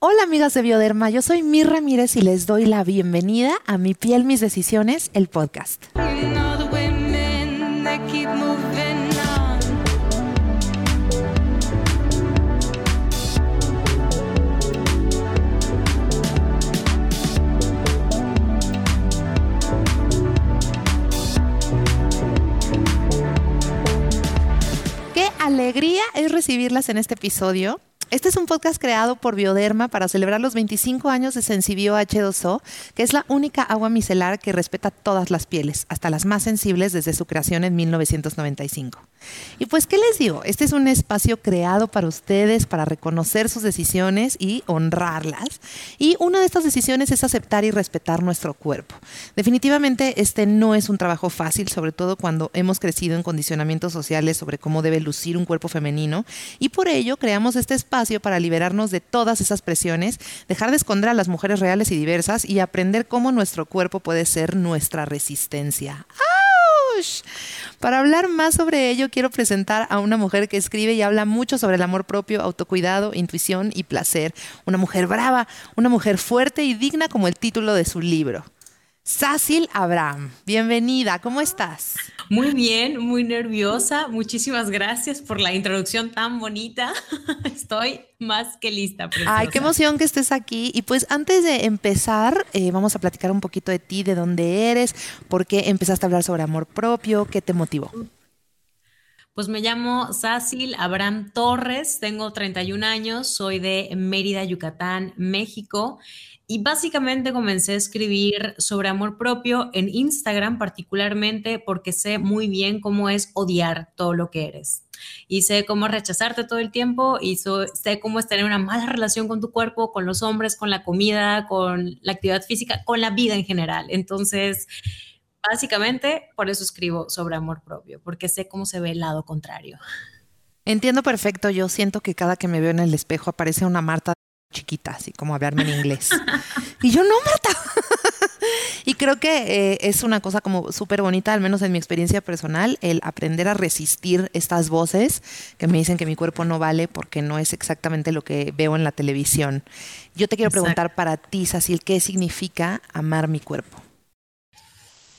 Hola amigas de Bioderma, yo soy Mir Ramírez y les doy la bienvenida a Mi piel, mis decisiones, el podcast. Qué alegría es recibirlas en este episodio. Este es un podcast creado por Bioderma para celebrar los 25 años de Sensibio H2O, que es la única agua micelar que respeta todas las pieles, hasta las más sensibles desde su creación en 1995. Y pues, ¿qué les digo? Este es un espacio creado para ustedes, para reconocer sus decisiones y honrarlas. Y una de estas decisiones es aceptar y respetar nuestro cuerpo. Definitivamente este no es un trabajo fácil, sobre todo cuando hemos crecido en condicionamientos sociales sobre cómo debe lucir un cuerpo femenino. Y por ello creamos este espacio para liberarnos de todas esas presiones, dejar de esconder a las mujeres reales y diversas y aprender cómo nuestro cuerpo puede ser nuestra resistencia. Para hablar más sobre ello, quiero presentar a una mujer que escribe y habla mucho sobre el amor propio, autocuidado, intuición y placer. Una mujer brava, una mujer fuerte y digna como el título de su libro. Sácil Abraham, bienvenida, ¿cómo estás? Muy bien, muy nerviosa. Muchísimas gracias por la introducción tan bonita. Estoy más que lista. Ay, qué emoción que estés aquí. Y pues antes de empezar, eh, vamos a platicar un poquito de ti, de dónde eres, por qué empezaste a hablar sobre amor propio, qué te motivó. Pues me llamo Sácil Abraham Torres, tengo 31 años, soy de Mérida, Yucatán, México. Y básicamente comencé a escribir sobre amor propio en Instagram, particularmente porque sé muy bien cómo es odiar todo lo que eres. Y sé cómo rechazarte todo el tiempo y sé cómo es tener una mala relación con tu cuerpo, con los hombres, con la comida, con la actividad física, con la vida en general. Entonces, básicamente por eso escribo sobre amor propio, porque sé cómo se ve el lado contrario. Entiendo perfecto, yo siento que cada que me veo en el espejo aparece una Marta chiquita, así como hablarme en inglés. y yo no, Marta. y creo que eh, es una cosa como súper bonita, al menos en mi experiencia personal, el aprender a resistir estas voces que me dicen que mi cuerpo no vale porque no es exactamente lo que veo en la televisión. Yo te quiero preguntar para ti, Sacil, ¿qué significa amar mi cuerpo?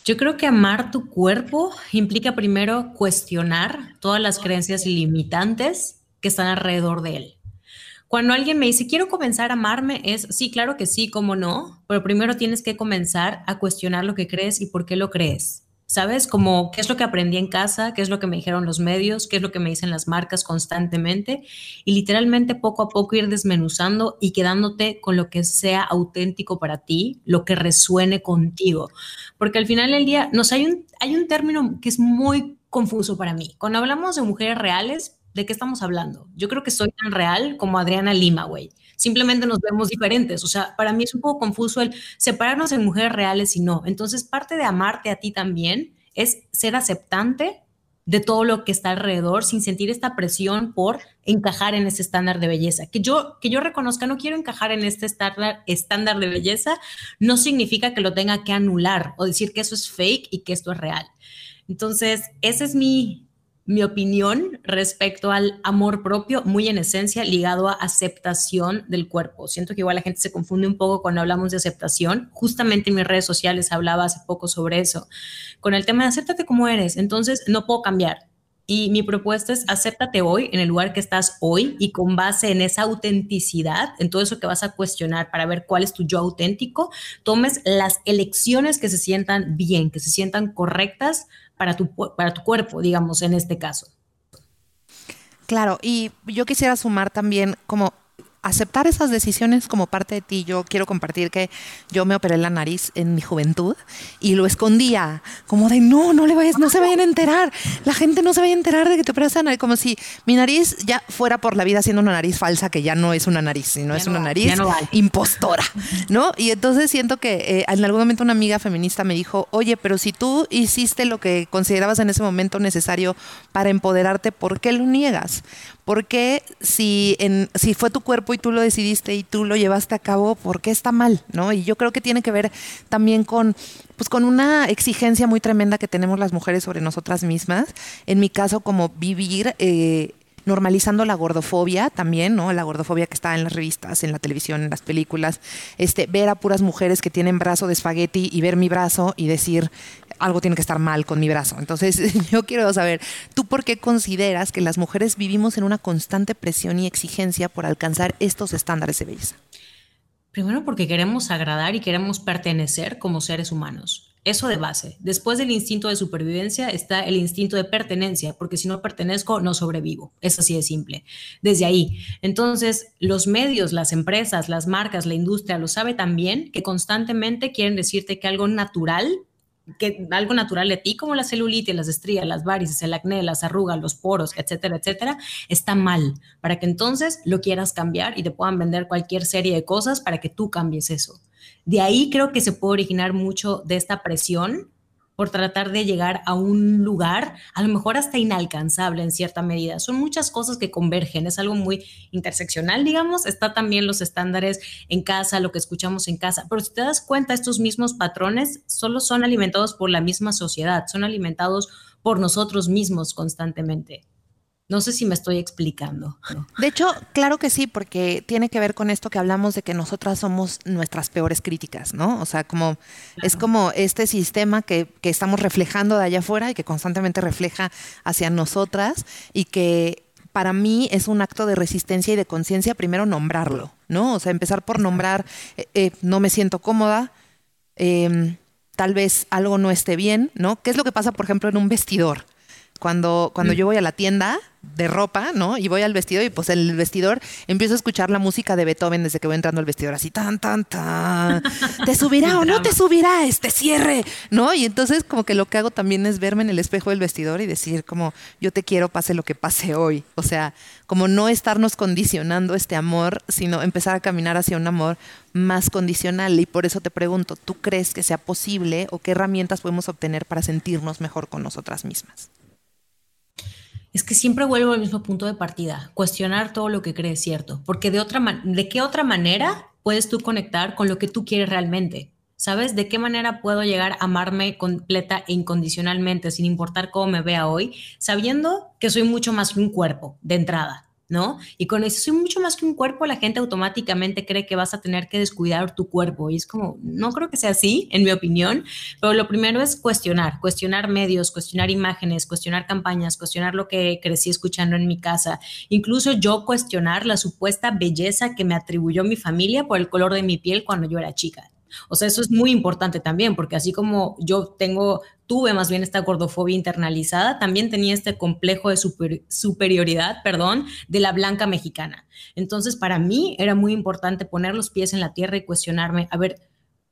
Yo creo que amar tu cuerpo implica primero cuestionar todas las creencias limitantes que están alrededor de él. Cuando alguien me dice, quiero comenzar a amarme, es, sí, claro que sí, cómo no, pero primero tienes que comenzar a cuestionar lo que crees y por qué lo crees. ¿Sabes? Como qué es lo que aprendí en casa, qué es lo que me dijeron los medios, qué es lo que me dicen las marcas constantemente y literalmente poco a poco ir desmenuzando y quedándote con lo que sea auténtico para ti, lo que resuene contigo. Porque al final del día, nos hay un, hay un término que es muy confuso para mí. Cuando hablamos de mujeres reales, ¿de qué estamos hablando? Yo creo que soy tan real como Adriana Lima, güey. Simplemente nos vemos diferentes. O sea, para mí es un poco confuso el separarnos en mujeres reales y no. Entonces, parte de amarte a ti también es ser aceptante de todo lo que está alrededor sin sentir esta presión por encajar en ese estándar de belleza. Que yo, que yo reconozca, no quiero encajar en este estándar, estándar de belleza, no significa que lo tenga que anular o decir que eso es fake y que esto es real. Entonces, ese es mi, mi opinión respecto al amor propio, muy en esencia ligado a aceptación del cuerpo. Siento que igual la gente se confunde un poco cuando hablamos de aceptación. Justamente en mis redes sociales hablaba hace poco sobre eso, con el tema de acéptate como eres. Entonces, no puedo cambiar. Y mi propuesta es acéptate hoy en el lugar que estás hoy y con base en esa autenticidad, en todo eso que vas a cuestionar para ver cuál es tu yo auténtico, tomes las elecciones que se sientan bien, que se sientan correctas para tu, para tu cuerpo, digamos, en este caso. Claro, y yo quisiera sumar también como aceptar esas decisiones como parte de ti. Yo quiero compartir que yo me operé la nariz en mi juventud y lo escondía, como de no, no le vayas, no se vayan a enterar. La gente no se vaya a enterar de que te operaste la nariz, como si mi nariz ya fuera por la vida siendo una nariz falsa, que ya no es una nariz, sino es una nariz impostora, ¿no? Y entonces siento que eh, en algún momento una amiga feminista me dijo, oye, pero si tú hiciste lo que considerabas en ese momento necesario para empoderarte, ¿por qué lo niegas? ¿Por qué si, fue tu cuerpo y tú lo decidiste y tú lo llevaste a cabo, por qué está mal? ¿no? Y yo creo que tiene que ver también con, pues, con una exigencia muy tremenda que tenemos las mujeres sobre nosotras mismas. En mi caso, como vivir... Eh, normalizando la gordofobia también, ¿no? La gordofobia que está en las revistas, en la televisión, en las películas. Este, ver a puras mujeres que tienen brazo de espagueti y ver mi brazo y decir algo tiene que estar mal con mi brazo. Entonces, yo quiero saber, ¿tú por qué consideras que las mujeres vivimos en una constante presión y exigencia por alcanzar estos estándares de belleza? Primero porque queremos agradar y queremos pertenecer como seres humanos. Eso de base. Después del instinto de supervivencia está el instinto de pertenencia, porque si no pertenezco, no sobrevivo. Es así de simple. Desde ahí. Entonces, los medios, las empresas, las marcas, la industria lo sabe también que constantemente quieren decirte que algo natural que algo natural de ti, como la celulitis, las estrías, las varices, el acné, las arrugas, los poros, etcétera, etcétera, está mal, para que entonces lo quieras cambiar y te puedan vender cualquier serie de cosas para que tú cambies eso. De ahí creo que se puede originar mucho de esta presión por tratar de llegar a un lugar, a lo mejor hasta inalcanzable en cierta medida. Son muchas cosas que convergen, es algo muy interseccional, digamos. Está también los estándares en casa, lo que escuchamos en casa, pero si te das cuenta, estos mismos patrones solo son alimentados por la misma sociedad, son alimentados por nosotros mismos constantemente. No sé si me estoy explicando. De hecho, claro que sí, porque tiene que ver con esto que hablamos de que nosotras somos nuestras peores críticas, ¿no? O sea, como es como este sistema que, que estamos reflejando de allá afuera y que constantemente refleja hacia nosotras y que para mí es un acto de resistencia y de conciencia primero nombrarlo, ¿no? O sea, empezar por nombrar, eh, eh, no me siento cómoda, em, tal vez algo no esté bien, ¿no? ¿Qué es lo que pasa, por ejemplo, en un vestidor? Cuando, cuando mm. yo voy a la tienda de ropa, ¿no? Y voy al vestidor y pues en el vestidor empiezo a escuchar la música de Beethoven desde que voy entrando al vestidor, así tan, tan, tan. ¿Te subirá o no te subirá este cierre? ¿No? Y entonces como que lo que hago también es verme en el espejo del vestidor y decir como yo te quiero pase lo que pase hoy. O sea, como no estarnos condicionando este amor, sino empezar a caminar hacia un amor más condicional. Y por eso te pregunto, ¿tú crees que sea posible o qué herramientas podemos obtener para sentirnos mejor con nosotras mismas? Es que siempre vuelvo al mismo punto de partida, cuestionar todo lo que crees cierto, porque de otra de qué otra manera puedes tú conectar con lo que tú quieres realmente. ¿Sabes? ¿De qué manera puedo llegar a amarme completa e incondicionalmente, sin importar cómo me vea hoy, sabiendo que soy mucho más que un cuerpo de entrada? ¿No? Y con eso soy mucho más que un cuerpo, la gente automáticamente cree que vas a tener que descuidar tu cuerpo. Y es como, no creo que sea así, en mi opinión, pero lo primero es cuestionar, cuestionar medios, cuestionar imágenes, cuestionar campañas, cuestionar lo que crecí escuchando en mi casa. Incluso yo cuestionar la supuesta belleza que me atribuyó mi familia por el color de mi piel cuando yo era chica. O sea, eso es muy importante también, porque así como yo tengo, tuve más bien esta gordofobia internalizada, también tenía este complejo de superioridad, perdón, de la blanca mexicana. Entonces, para mí era muy importante poner los pies en la tierra y cuestionarme, a ver,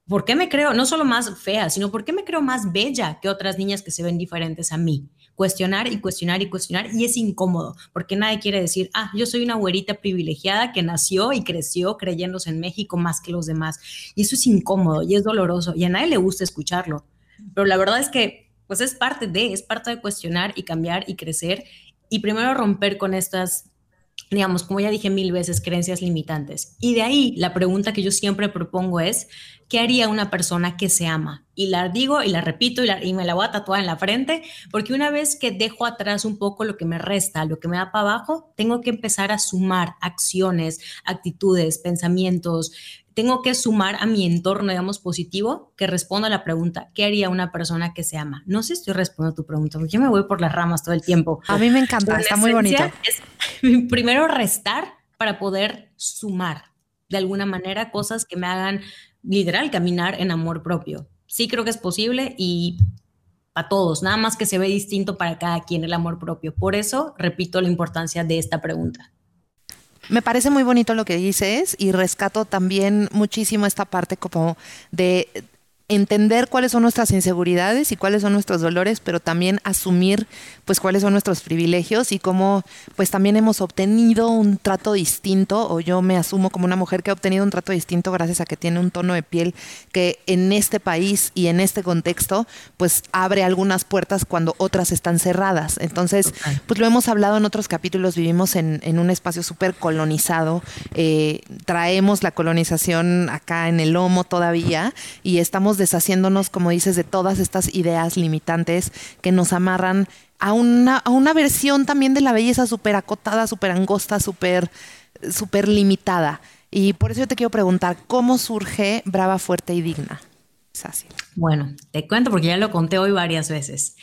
¿por qué me creo no solo más fea, sino por qué me creo más bella que otras niñas que se ven diferentes a mí? cuestionar y cuestionar y cuestionar y es incómodo porque nadie quiere decir, ah, yo soy una güerita privilegiada que nació y creció creyéndose en México más que los demás. Y eso es incómodo y es doloroso y a nadie le gusta escucharlo. Pero la verdad es que pues es parte de, es parte de cuestionar y cambiar y crecer y primero romper con estas digamos, como ya dije mil veces, creencias limitantes. Y de ahí la pregunta que yo siempre propongo es, ¿qué haría una persona que se ama? Y la digo y la repito y, me la voy a tatuar en la frente, porque una vez que dejo atrás un poco lo que me resta, lo que me da para abajo, tengo que empezar a sumar acciones, actitudes, pensamientos, tengo que sumar a mi entorno, digamos, positivo, que responda a la pregunta, ¿qué haría una persona que se ama? No sé si estoy respondiendo a tu pregunta, porque yo me voy por las ramas todo el tiempo. A mí me encanta, está muy bonito. Es primero restar para poder sumar de alguna manera cosas que me hagan literal caminar en amor propio. Sí creo que es posible y para todos, nada más que se ve distinto para cada quien el amor propio. Por eso repito la importancia de esta pregunta. Me parece muy bonito lo que dices y rescato también muchísimo esta parte como de entender cuáles son nuestras inseguridades y cuáles son nuestros dolores, pero también asumir pues cuáles son nuestros privilegios y cómo pues también hemos obtenido un trato distinto o yo me asumo como una mujer que ha obtenido un trato distinto gracias a que tiene un tono de piel que en este país y en este contexto pues abre algunas puertas cuando otras están cerradas. Entonces pues lo hemos hablado en otros capítulos, vivimos en, en un espacio súper colonizado, eh, traemos la colonización acá en el lomo todavía y estamos deshaciéndonos, como dices, de todas estas ideas limitantes que nos amarran a una, a una versión también de la belleza súper acotada, súper angosta, súper super limitada. Y por eso yo te quiero preguntar, ¿cómo surge Brava, Fuerte y Digna? Sassy. Bueno, te cuento porque ya lo conté hoy varias veces.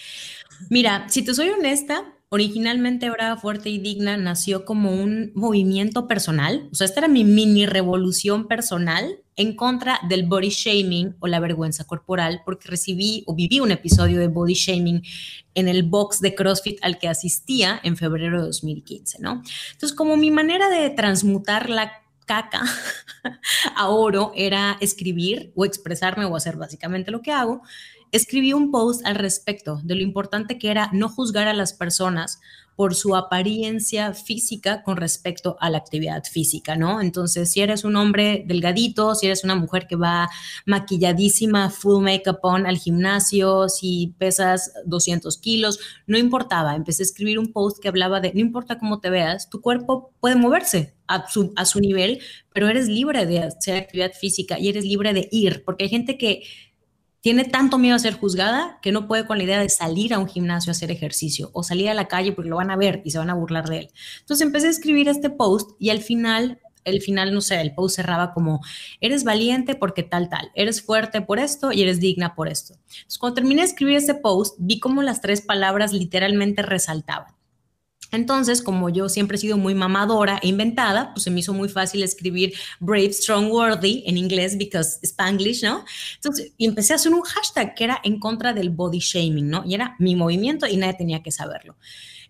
Mira, si te soy honesta, Originalmente Brava, Fuerte y Digna nació como un movimiento personal, o sea, esta era mi mini revolución personal en contra del body shaming o la vergüenza corporal, porque recibí o viví un episodio de body shaming en el box de CrossFit al que asistía en febrero de 2015, ¿no? Entonces, como mi manera de transmutar la caca a oro era escribir o expresarme o hacer básicamente lo que hago, escribí un post al respecto de lo importante que era no juzgar a las personas por su apariencia física con respecto a la actividad física, ¿no? Entonces, si eres un hombre delgadito, si eres una mujer que va maquilladísima, full makeup on al gimnasio, si pesas 200 kilos, no importaba. Empecé a escribir un post que hablaba de, no importa cómo te veas, tu cuerpo puede moverse a su, a su nivel, pero eres libre de hacer actividad física y eres libre de ir, porque hay gente que tiene tanto miedo a ser juzgada que no puede con la idea de salir a un gimnasio a hacer ejercicio o salir a la calle porque lo van a ver y se van a burlar de él. Entonces empecé a escribir este post y al final, el final, no sé, el post cerraba como, eres valiente porque tal, tal, eres fuerte por esto y eres digna por esto. Entonces cuando terminé de escribir ese post, vi como las tres palabras literalmente resaltaban. Entonces, como yo siempre he sido muy mamadora e inventada, pues se me hizo muy fácil escribir brave, strong, worthy en inglés, because Spanglish, ¿no? Entonces, y empecé a hacer un hashtag que era en contra del body shaming, ¿no? Y era mi movimiento y nadie tenía que saberlo.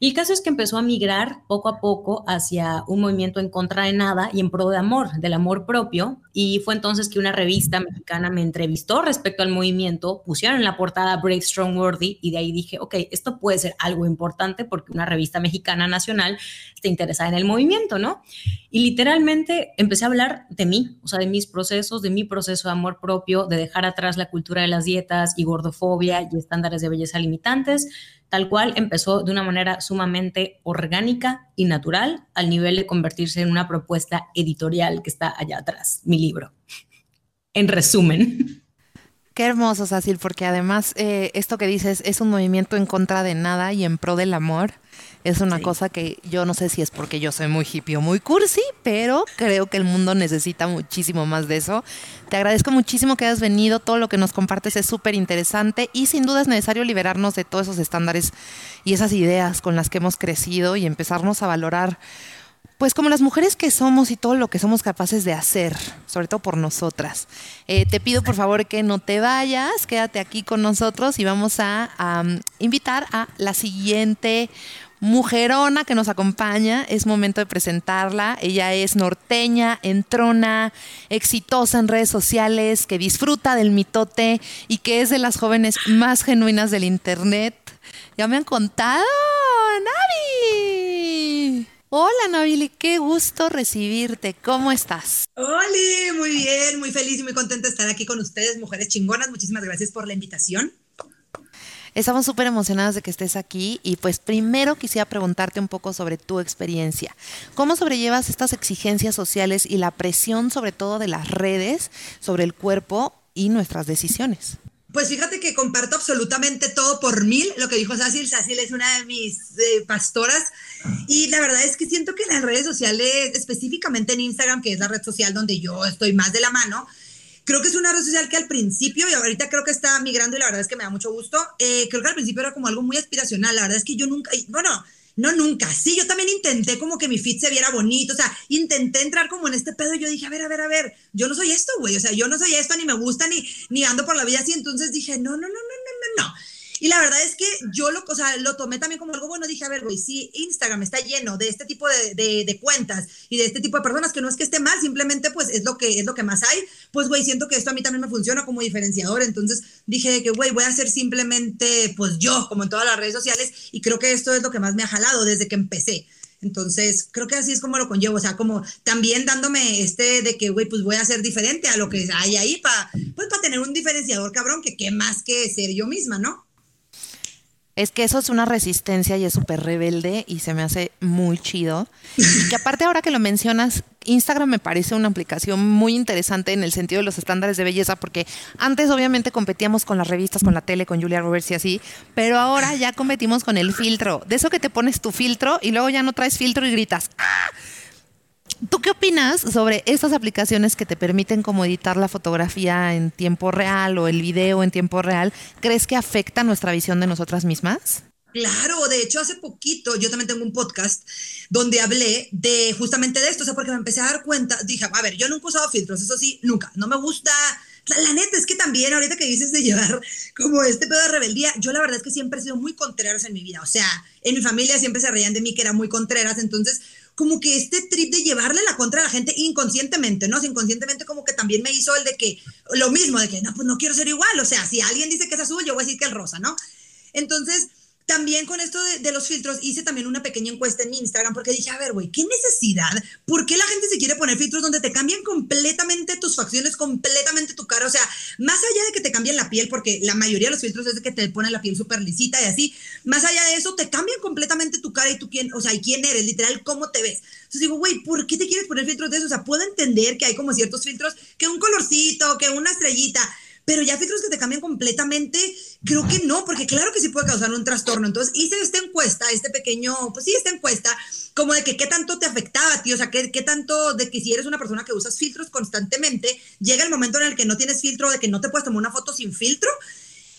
Y el caso es que empezó a migrar poco a poco hacia un movimiento en contra de nada y en pro de amor, del amor propio. Y fue entonces que una revista mexicana me entrevistó respecto al movimiento, pusieron en la portada Brave, Strong, Worthy y de ahí dije, ok, esto puede ser algo importante porque una revista mexicana nacional está interesada en el movimiento, ¿no? Y literalmente empecé a hablar de mí, o sea, de mis procesos, de mi proceso de amor propio, de dejar atrás la cultura de las dietas y gordofobia y estándares de belleza limitantes tal cual empezó de una manera sumamente orgánica y natural al nivel de convertirse en una propuesta editorial que está allá atrás, mi libro. En resumen. Qué hermoso, Sacil, porque además eh, esto que dices es un movimiento en contra de nada y en pro del amor. Es una cosa que yo no sé si es porque yo soy muy hippie o muy cursi, pero creo que el mundo necesita muchísimo más de eso. Te agradezco muchísimo que hayas venido, todo lo que nos compartes es súper interesante y sin duda es necesario liberarnos de todos esos estándares y esas ideas con las que hemos crecido y empezarnos a valorar pues como las mujeres que somos y todo lo que somos capaces de hacer, sobre todo por nosotras. Eh, te pido por favor que no te vayas, quédate aquí con nosotros y vamos a, a invitar a la siguiente mujerona que nos acompaña. Es momento de presentarla. Ella es norteña, entrona, exitosa en redes sociales, que disfruta del mitote y que es de las jóvenes más genuinas del Internet. Ya me han contado, Navi. Hola Navili, qué gusto recibirte. ¿Cómo estás? Hola, muy bien, muy feliz y muy contenta de estar aquí con ustedes, mujeres chingonas. Muchísimas gracias por la invitación. Estamos súper emocionadas de que estés aquí y pues primero quisiera preguntarte un poco sobre tu experiencia. ¿Cómo sobrellevas estas exigencias sociales y la presión sobre todo de las redes sobre el cuerpo y nuestras decisiones? Pues fíjate que comparto absolutamente todo por mil lo que dijo Sacil. Sacil es una de mis eh, pastoras y la verdad es que siento que en las redes sociales, específicamente en Instagram, que es la red social donde yo estoy más de la mano, Creo que es una red social que al principio, y ahorita creo que está migrando y la verdad es que me da mucho gusto, eh, creo que al principio era como algo muy aspiracional, la verdad es que yo nunca, bueno, no nunca, sí, yo también intenté como que mi feed se viera bonito, o sea, intenté entrar como en este pedo y yo dije, a ver, a ver, a ver, yo no soy esto, güey, o sea, yo no soy esto, ni me gusta, ni, ni ando por la vida así, entonces dije, no, no, no, no, no, no, no. Y la verdad es que yo lo, o sea, lo tomé también como algo bueno. Dije, a ver, güey, si Instagram está lleno de este tipo de, de, cuentas y de este tipo de personas, que no es que esté mal, simplemente pues es lo que, es lo que más hay, pues, güey, siento que esto a mí también me funciona como diferenciador. Entonces dije que, güey, voy a ser simplemente, pues yo, como en todas las redes sociales, y creo que esto es lo que más me ha jalado desde que empecé. Entonces, creo que así es como lo conllevo, o sea, como también dándome este de que, güey, pues voy a ser diferente a lo que hay ahí para, pues para tener un diferenciador, cabrón, que qué más que ser yo misma, ¿no? Es que eso es una resistencia y es súper rebelde y se me hace muy chido. Y que aparte ahora que lo mencionas, Instagram me parece una aplicación muy interesante en el sentido de los estándares de belleza, porque antes obviamente competíamos con las revistas, con la tele, con Julia Roberts y así, pero ahora ya competimos con el filtro. De eso que te pones tu filtro y luego ya no traes filtro y gritas. ¡Ah! ¿Tú qué opinas sobre estas aplicaciones que te permiten como editar la fotografía en tiempo real o el video en tiempo real? ¿Crees que afecta nuestra visión de nosotras mismas? Claro, de hecho hace poquito yo también tengo un podcast donde hablé de justamente de esto, o sea, porque me empecé a dar cuenta, dije, a ver, yo nunca he usado filtros, eso sí, nunca, no me gusta, la, la, neta es que también ahorita que dices de llevar como este pedo de rebeldía, yo la verdad es que siempre he sido muy contreras en mi vida, o sea, en mi familia siempre se reían de mí que era muy contreras, entonces como que este trip de llevarle la contra a la gente inconscientemente, ¿no? inconscientemente como que también me hizo el de que, lo mismo, de que, no, pues no quiero ser igual, o sea, si alguien dice que es azul, yo voy a decir que es rosa, ¿no? Entonces, también con esto de, los filtros hice también una pequeña encuesta en mi Instagram porque dije, a ver, güey, ¿qué necesidad? ¿Por qué la gente se quiere poner filtros donde te cambian completamente tus facciones, completamente tu cara? O sea, más allá de que te cambien la piel, porque la mayoría de los filtros es de que te ponen la piel súper lisita y así, más allá de eso, te cambian completamente tu cara y tú quién, o sea, y quién eres, literal, cómo te ves. Entonces digo, güey, ¿por qué te quieres poner filtros de eso? O sea, puedo entender que hay como ciertos filtros, que un colorcito, que una estrellita, pero ya filtros que te cambian completamente, creo que no, porque claro que sí puede causar un trastorno. Entonces hice esta encuesta, este pequeño, pues sí, esta encuesta, como de que qué tanto te afectaba, tío, o sea, qué, qué tanto de que si eres una persona que usas filtros constantemente, llega el momento en el que no tienes filtro, de que no te puedes tomar una foto sin filtro.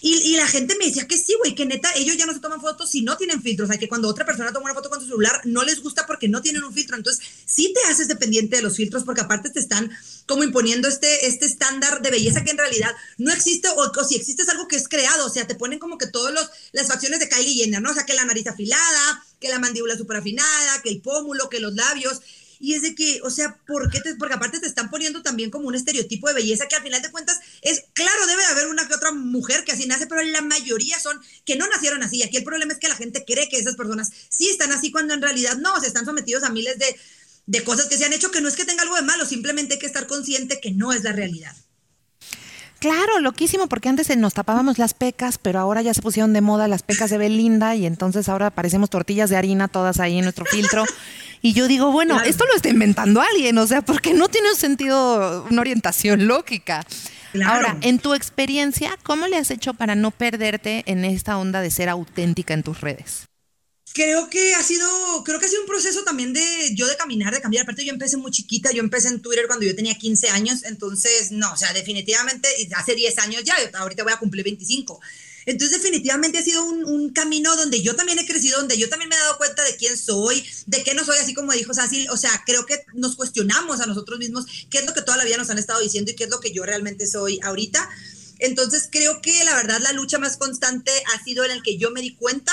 Y, la gente me decía que sí, güey, que neta, ellos ya no se toman fotos si no tienen filtro. O sea, que cuando otra persona toma una foto con su celular, no les gusta porque no tienen un filtro. Entonces, sí te haces dependiente de los filtros porque aparte te están como imponiendo este, este estándar de belleza que en realidad no existe o, si existe es algo que es creado. O sea, te ponen como que todas las facciones de Kylie Jenner, ¿no? O sea, que la nariz afilada, que la mandíbula súper afinada, que el pómulo, que los labios. Y es de que, o sea, ¿por qué te, porque aparte te están poniendo también como un estereotipo de belleza que al final de cuentas es, claro, debe de haber una que otra mujer que así nace, pero la mayoría son que no nacieron así. Aquí el problema es que la gente cree que esas personas sí están así cuando en realidad no, se están sometidos a miles de, de cosas que se han hecho que no es que tenga algo de malo, simplemente hay que estar consciente que no es la realidad. Claro, loquísimo, porque antes nos tapábamos las pecas, pero ahora ya se pusieron de moda las pecas de Belinda y entonces ahora parecemos tortillas de harina todas ahí en nuestro filtro. Y yo digo, bueno, esto lo está inventando alguien, o sea, porque no tiene un sentido, una orientación lógica. Ahora, en tu experiencia, ¿cómo le has hecho para no perderte en esta onda de ser auténtica en tus redes? Creo que ha sido, creo que ha sido un proceso también de yo de caminar, de cambiar. Aparte, yo empecé muy chiquita, yo empecé en Twitter cuando yo tenía 15 años, entonces, no, o sea, definitivamente, hace 10 años ya, ahorita voy a cumplir 25. Entonces definitivamente ha sido un, camino donde yo también he crecido, donde yo también me he dado cuenta de quién soy, de qué no soy, así como dijo Sasil, o sea, creo que nos cuestionamos a nosotros mismos qué es lo que toda la vida nos han estado diciendo y qué es lo que yo realmente soy ahorita. Entonces creo que la verdad la lucha más constante ha sido en el que yo me di cuenta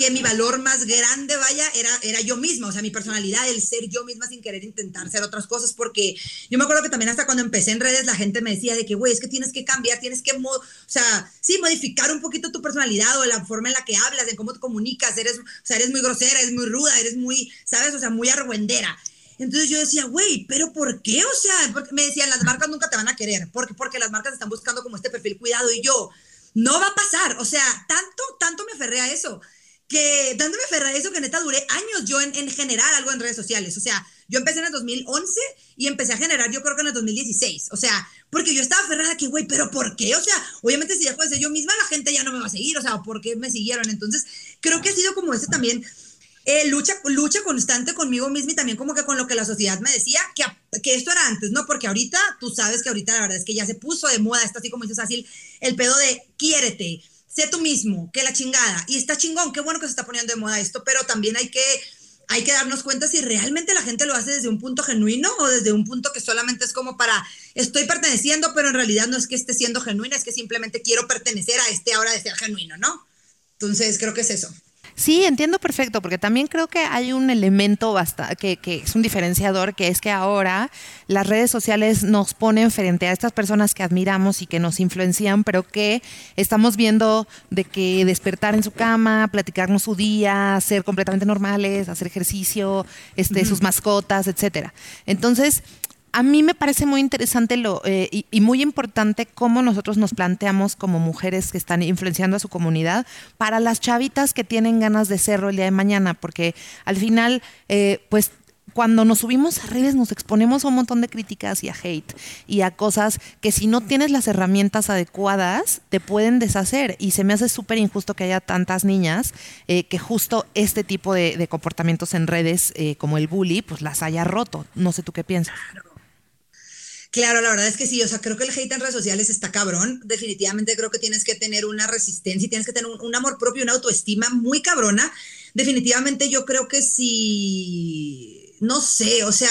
que mi valor más grande, vaya, era, era yo misma, o sea, mi personalidad, el ser yo misma sin querer intentar ser otras cosas, porque yo me acuerdo que también hasta cuando empecé en redes la gente me decía de que, güey, es que tienes que cambiar, tienes que, o sea, sí, modificar un poquito tu personalidad o la forma en la que hablas, en cómo te comunicas, eres, o sea, eres muy grosera, eres muy ruda, eres muy, ¿sabes? O sea, muy argüendera. Entonces yo decía, güey, ¿pero por qué? O sea, porque me decían, las marcas nunca te van a querer, porque, porque las marcas están buscando como este perfil cuidado y yo, no va a pasar, o sea, tanto, tanto me aferré a eso que dándome ferra eso que neta duré años yo en, en, generar algo en redes sociales. O sea, yo empecé en el 2011 y empecé a generar yo creo que en el 2016. O sea, porque yo estaba aferrada que, güey, pero ¿por qué? O sea, obviamente si dejo de yo misma, la gente ya no me va a seguir. O sea, ¿por qué me siguieron? Entonces, creo que ha sido como ese también. Eh, lucha, lucha constante conmigo misma y también como que con lo que la sociedad me decía, que, que esto era antes, ¿no? Porque ahorita, tú sabes que ahorita la verdad es que ya se puso de moda, esto así como dices así, el pedo de quiérete, sé tú mismo, que la chingada. Y está chingón, qué bueno que se está poniendo de moda esto, pero también hay que, hay que darnos cuenta si realmente la gente lo hace desde un punto genuino o desde un punto que solamente es como para, estoy perteneciendo, pero en realidad no es que esté siendo genuina, es que simplemente quiero pertenecer a este ahora de ser genuino, ¿no? Entonces, creo que es eso. Sí, entiendo perfecto, porque también creo que hay un elemento que, que, es un diferenciador, que es que ahora las redes sociales nos ponen frente a estas personas que admiramos y que nos influencian, pero que estamos viendo de que despertar en su cama, platicarnos su día, ser completamente normales, hacer ejercicio, este, sus mascotas, etcétera. Entonces, a mí me parece muy interesante lo, eh, y, muy importante cómo nosotros nos planteamos como mujeres que están influenciando a su comunidad para las chavitas que tienen ganas de serlo el día de mañana, porque al final, eh, pues cuando nos subimos a redes nos exponemos a un montón de críticas y a hate y a cosas que si no tienes las herramientas adecuadas te pueden deshacer y se me hace súper injusto que haya tantas niñas eh, que justo este tipo de, comportamientos en redes eh, como el bully pues las haya roto. No sé tú qué piensas. La verdad es que sí, o sea, creo que el hate en redes sociales está cabrón. Definitivamente creo que tienes que tener una resistencia y tienes que tener un, amor propio, una autoestima muy cabrona. Definitivamente yo creo que si, no sé, o sea,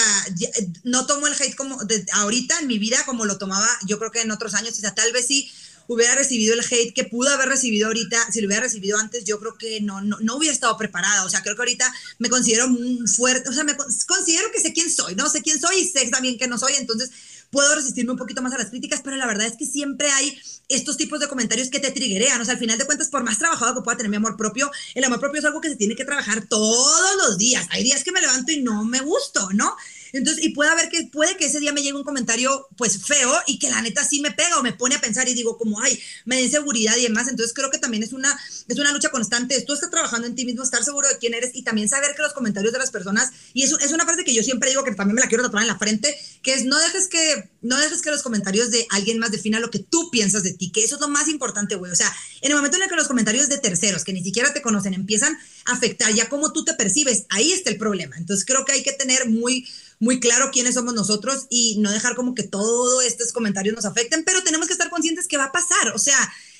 no tomo el hate como ahorita en mi vida como lo tomaba yo creo que en otros años, o sea, tal vez sí hubiera recibido el hate que pudo haber recibido ahorita, si lo hubiera recibido antes, yo creo que no, no, no hubiera estado preparada. O sea, creo que ahorita me considero muy fuerte, o sea, me considero que sé quién soy, ¿no? Sé quién soy y sé también que no soy, entonces puedo resistirme un poquito más a las críticas, pero la verdad es que siempre hay estos tipos de comentarios que te triguean. O sea, al final de cuentas, por más trabajado que pueda tener mi amor propio, el amor propio es algo que se tiene que trabajar todos los días. Hay días que me levanto y no me gusto, ¿no? Entonces, y puede haber que, puede que ese día me llegue un comentario pues feo y que la neta sí me pega o me pone a pensar y digo como, ay, me da inseguridad y demás. Entonces creo que también es una, es una lucha constante. Tú estás trabajando en ti mismo, estar seguro de quién eres y también saber que los comentarios de las personas, y es, es una frase que yo siempre digo que también me la quiero tatuar en la frente, que es no dejes que, no dejes que los comentarios de alguien más defina lo que tú piensas de ti, que eso es lo más importante, güey. O sea, en el momento en el que los comentarios de terceros, que ni siquiera te conocen, empiezan a afectar ya cómo tú te percibes, ahí está el problema. Entonces creo que hay que tener muy muy claro quiénes somos nosotros y no dejar como que todos estos comentarios nos afecten, pero tenemos que estar conscientes que va a pasar. O sea,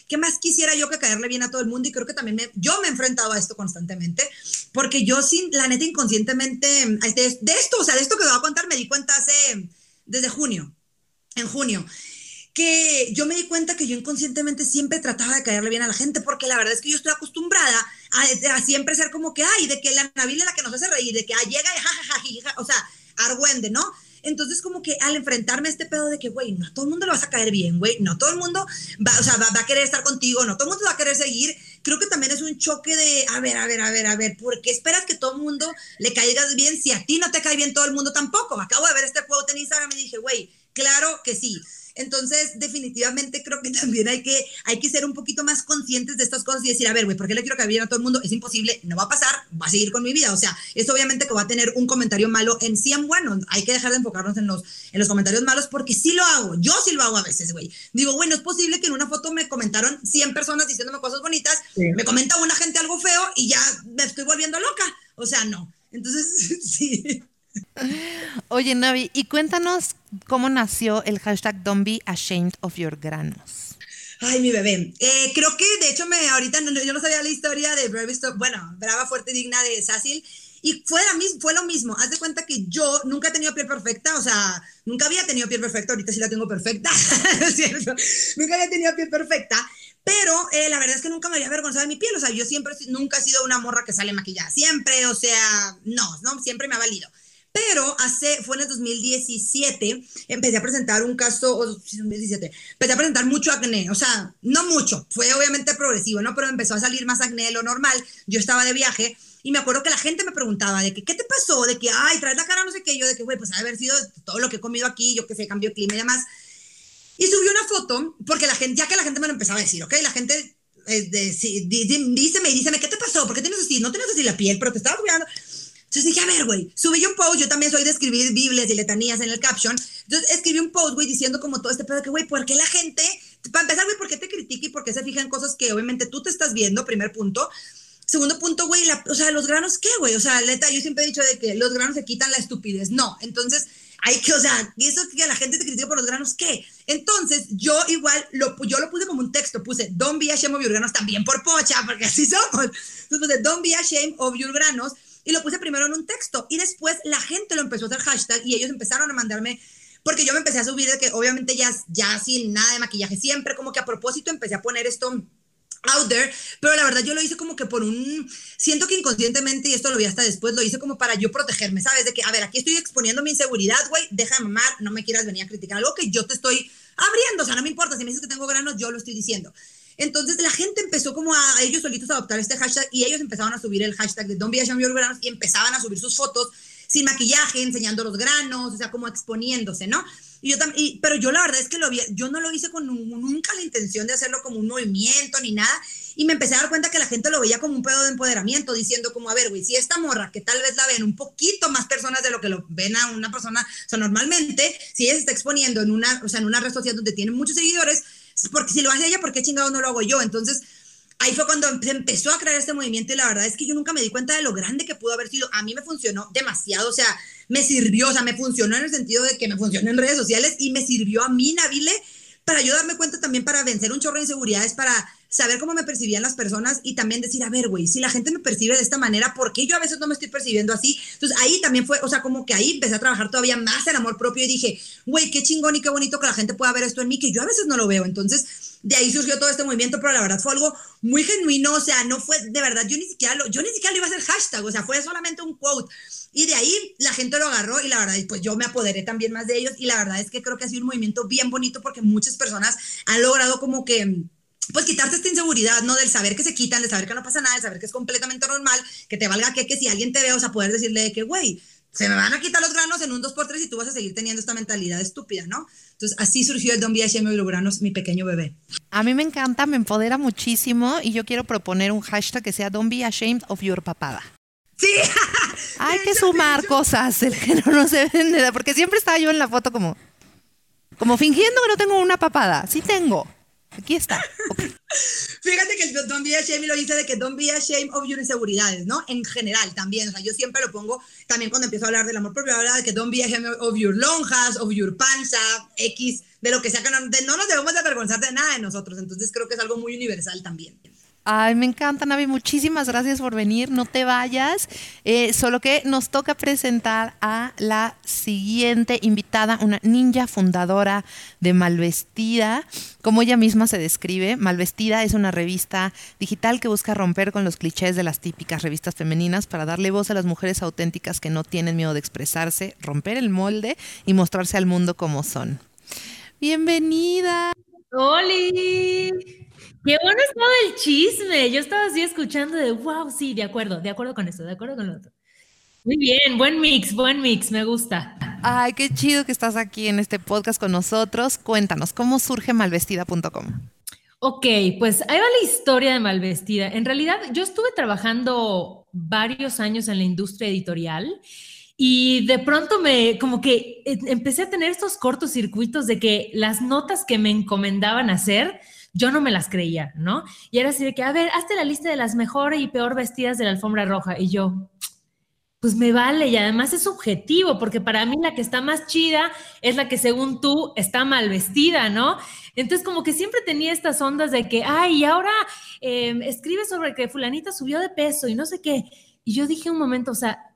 ¿qué más quisiera yo que caerle bien a todo el mundo? Y creo que también me, yo me he enfrentado a esto constantemente, porque yo sin, la neta, inconscientemente, de, de esto, o sea, de esto que voy a contar, me di cuenta hace, desde junio, en junio que yo me di cuenta que yo inconscientemente siempre trataba de caerle bien a la gente, porque la verdad es que yo estoy acostumbrada a, siempre ser como que, ay, de que la Nabil es la que nos hace reír, de que ah, llega y jajaja, o sea, argüende, ¿no? Entonces, como que al enfrentarme a este pedo de que, güey, no todo el mundo le vas a caer bien, güey, no todo el mundo va, o sea, va, a querer estar contigo, no todo el mundo va a querer seguir, creo que también es un choque de, a ver, a ver, a ver, a ver, ¿por qué esperas que todo el mundo le caigas bien si a ti no te cae bien todo el mundo tampoco? Acabo de ver este juego en Instagram y dije, güey, claro que sí. Entonces, definitivamente creo que también hay que, hay que ser un poquito más conscientes de estas cosas y decir, a ver, güey, ¿por qué le quiero que bien a todo el mundo? Es imposible, no va a pasar, va a seguir con mi vida. O sea, eso obviamente que va a tener un comentario malo en sí en bueno. Hay que dejar de enfocarnos en los, en los comentarios malos porque sí lo hago. Yo sí lo hago a veces, güey. Digo, güey, no es posible que en una foto me comentaron 100 personas diciéndome cosas bonitas, me comenta una gente algo feo y ya me estoy volviendo loca. O sea, no. Entonces, sí. Oye, Navi, y cuéntanos cómo nació el hashtag Don't Be Ashamed of Your Granos. Ay, mi bebé. Eh, creo que, de hecho, me ahorita yo no sabía la historia de bueno, Brava, Fuerte, Digna de Sácil. Y fue, la, fue lo mismo. Haz de cuenta que yo nunca he tenido piel perfecta, o sea, nunca había tenido piel perfecta, ahorita sí la tengo perfecta, es cierto? Nunca había tenido piel perfecta, pero eh, la verdad es que nunca me había avergonzado de mi piel, o sea, yo siempre, nunca he sido una morra que sale maquillada, siempre, o sea, no, no, siempre me ha valido. Pero hace, fue en el 2017, empecé a presentar un caso, o 2017, empecé a presentar mucho acné, o sea, no mucho, fue obviamente progresivo, ¿no? Pero empezó a salir más acné de lo normal, yo estaba de viaje y me acuerdo que la gente me preguntaba de que, ¿qué te pasó? De que, ay, traes la cara no sé qué, yo de que, güey, pues haber sido todo lo que he comido aquí, yo que sé, cambio de clima y demás. Y subí una foto, porque la gente, ya que la gente me lo empezaba a decir, ¿ok? La gente eh, de, sí, díceme y díceme, ¿qué te pasó? ¿Por qué tienes así? No tienes así la piel, pero te estaba cuidando. Entonces dije, a ver, güey, subí un post, yo también soy de escribir Biblias y letanías en el caption. Entonces escribí un post, güey, diciendo como todo este pedo que, güey, ¿por qué la gente, para empezar, güey, ¿por qué te critica y por qué se fija en cosas que obviamente tú te estás viendo? Primer punto. Segundo punto, güey, o sea, los granos, ¿qué, güey? O sea, neta, yo siempre he dicho de que los granos se quitan la estupidez. No, entonces hay que, o sea, y eso que la gente te critica por los granos, ¿qué? Entonces, yo igual, lo, yo lo puse como un texto, puse, don't be ashamed of your granos, también por pocha, porque así somos. Entonces puse, don't be ashamed of your granos, y lo puse primero en un texto y después la gente lo empezó a hacer hashtag y ellos empezaron a mandarme porque yo me empecé a subir de que obviamente ya, ya sin nada de maquillaje, siempre como que a propósito empecé a poner esto out there, pero la verdad yo lo hice como que por un, siento que inconscientemente, y esto lo vi hasta después, lo hice como para yo protegerme, ¿sabes? De que, a ver, aquí estoy exponiendo mi inseguridad, güey, deja de mamar, no me quieras venir a criticar algo que yo te estoy abriendo, o sea, no me importa, si me dices que tengo granos, yo lo estoy diciendo. Entonces la gente empezó como a, ellos solitos a adoptar este hashtag y ellos empezaban a subir el hashtag de Don't Be Ashamed Your Granos y empezaban a subir sus fotos sin maquillaje, enseñando los granos, o sea, como exponiéndose, ¿no? Y yo también, pero yo la verdad es que lo vi, yo no lo hice con nunca la intención de hacerlo como un movimiento ni nada. Y me empecé a dar cuenta que la gente lo veía como un pedo de empoderamiento, diciendo como, a ver, güey, si esta morra, que tal vez la ven un poquito más personas de lo que lo ven a una persona, o normalmente, si ella se está exponiendo en una, o sea, en una red social donde tiene muchos seguidores, porque si lo hace ella, ¿por qué chingado no lo hago yo? Entonces, ahí fue cuando empezó a crear este movimiento y la verdad es que yo nunca me di cuenta de lo grande que pudo haber sido. A mí me funcionó demasiado, o sea, me sirvió, o sea, me funcionó en el sentido de que me funcionó en redes sociales y me sirvió a mí, Nabile, para yo darme cuenta también para vencer un chorro de inseguridades, para saber cómo me percibían las personas y también decir, a ver, güey, si la gente me percibe de esta manera, ¿por qué yo a veces no me estoy percibiendo así? Entonces ahí también fue, o sea, como que ahí empecé a trabajar todavía más el amor propio y dije, güey, qué chingón y qué bonito que la gente pueda ver esto en mí, que yo a veces no lo veo. Entonces de ahí surgió todo este movimiento, pero la verdad fue algo muy genuino, o sea, no fue, de verdad, yo ni siquiera lo, yo ni siquiera lo iba a hacer hashtag, o sea, fue solamente un quote. Y de ahí la gente lo agarró y la verdad, pues yo me apoderé también más de ellos y la verdad es que creo que ha sido un movimiento bien bonito porque muchas personas han logrado como que pues quitarse esta inseguridad, ¿no? Del saber que se quitan, de saber que no pasa nada, de saber que es completamente normal, que te valga que, que si alguien te ve, o sea, poder decirle que, güey, se me van a quitar los granos en un 2x3 y tú vas a seguir teniendo esta mentalidad estúpida, ¿no? Entonces, así surgió el Don't Be Ashamed of Your Granos, mi pequeño bebé. A mí me encanta, me empodera muchísimo y yo quiero proponer un hashtag que sea Don't Be Ashamed of Your Papada. Sí. Hay que sumar cosas, el género no se vende, porque siempre estaba yo en la foto como, como fingiendo que no tengo una papada. Sí tengo. Aquí está. Fíjate que Don't Be Ashamed lo dice de que Don't Be Ashamed of Your inseguridades, ¿no? En general también. O sea, yo siempre lo pongo, también cuando empiezo a hablar del amor propio, hablar de que Don't Be Ashamed of Your lonjas, of your panza, X, de lo que sea, que no, no nos debemos de avergonzar de nada de nosotros. Entonces creo que es algo muy universal también. Ay, me encanta, Navi. Muchísimas gracias por venir. No te vayas. Eh, solo que nos toca presentar a la siguiente invitada, una ninja fundadora de Malvestida. Como ella misma se describe, Malvestida es una revista digital que busca romper con los clichés de las típicas revistas femeninas para darle voz a las mujeres auténticas que no tienen miedo de expresarse, romper el molde y mostrarse al mundo como son. Bienvenida. ¡Holi! Qué bueno es todo el chisme. Yo estaba así escuchando de, wow, sí, de acuerdo, de acuerdo con esto, de acuerdo con lo otro. Muy bien, buen mix, buen mix, me gusta. Ay, qué chido que estás aquí en este podcast con nosotros. Cuéntanos, ¿cómo surge malvestida.com? Ok, pues ahí va la historia de Malvestida. En realidad, yo estuve trabajando varios años en la industria editorial y de pronto me, como que eh, empecé a tener estos cortos circuitos de que las notas que me encomendaban hacer, yo no me las creía, ¿no? Y era así de que, a ver, hazte la lista de las mejor y peor vestidas de la alfombra roja. Y yo, pues me vale y además es subjetivo, porque para mí la que está más chida es la que según tú está mal vestida, ¿no? Entonces como que siempre tenía estas ondas de que, ay, y ahora em, escribe sobre que fulanita subió de peso y no sé qué. Y yo dije un momento, o sea,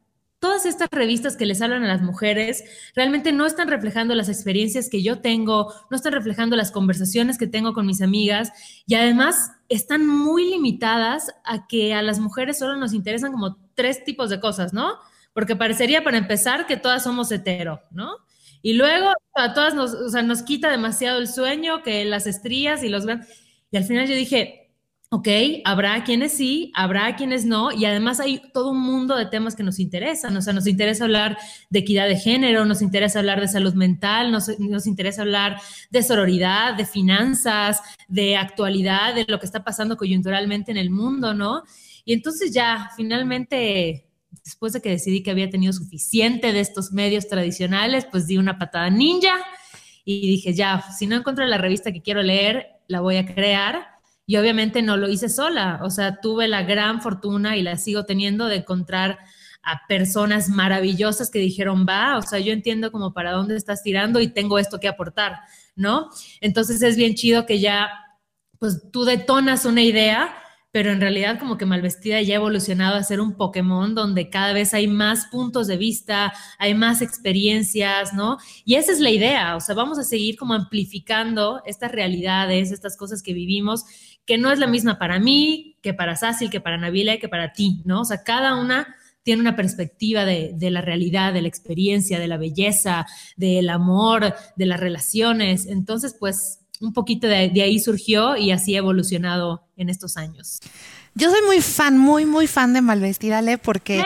todas estas revistas que les hablan a las mujeres realmente no están reflejando las experiencias que yo tengo, no están reflejando las conversaciones que tengo con mis amigas y además están muy limitadas a que a las mujeres solo nos interesan como tres tipos de cosas, ¿no? Porque parecería para empezar que todas somos hetero, ¿no? Y luego a todas nos, o sea, nos quita demasiado el sueño, que las estrías y los... Y al final yo dije, Ok, habrá quienes sí, habrá quienes no, y además hay todo un mundo de temas que nos interesan. O sea, nos interesa hablar de equidad de género, nos interesa hablar de salud mental, nos, interesa hablar de sororidad, de finanzas, de actualidad, de lo que está pasando coyunturalmente en el mundo, ¿no? Y entonces ya, finalmente, después de que decidí que había tenido suficiente de estos medios tradicionales, pues di una patada ninja y dije, ya, si no encuentro la revista que quiero leer, la voy a crear y obviamente no lo hice sola, o sea, tuve la gran fortuna y la sigo teniendo de encontrar a personas maravillosas que dijeron, va, o sea, yo entiendo como para dónde estás tirando y tengo esto que aportar, ¿no? Entonces es bien chido que ya, pues tú detonas una idea, pero en realidad como que Malvestida ya ha evolucionado a ser un Pokémon donde cada vez hay más puntos de vista, hay más experiencias, ¿no? Y esa es la idea, o sea, vamos a seguir como amplificando estas realidades, estas cosas que vivimos que no es la misma para mí, que para Sácil, que para Nabila y que para ti, ¿no? O sea, cada una tiene una perspectiva de, la realidad, de la experiencia, de la belleza, del amor, de las relaciones. Entonces, pues un poquito de, ahí surgió y así ha evolucionado en estos años. Yo soy muy fan, muy, muy fan de Malvestida, porque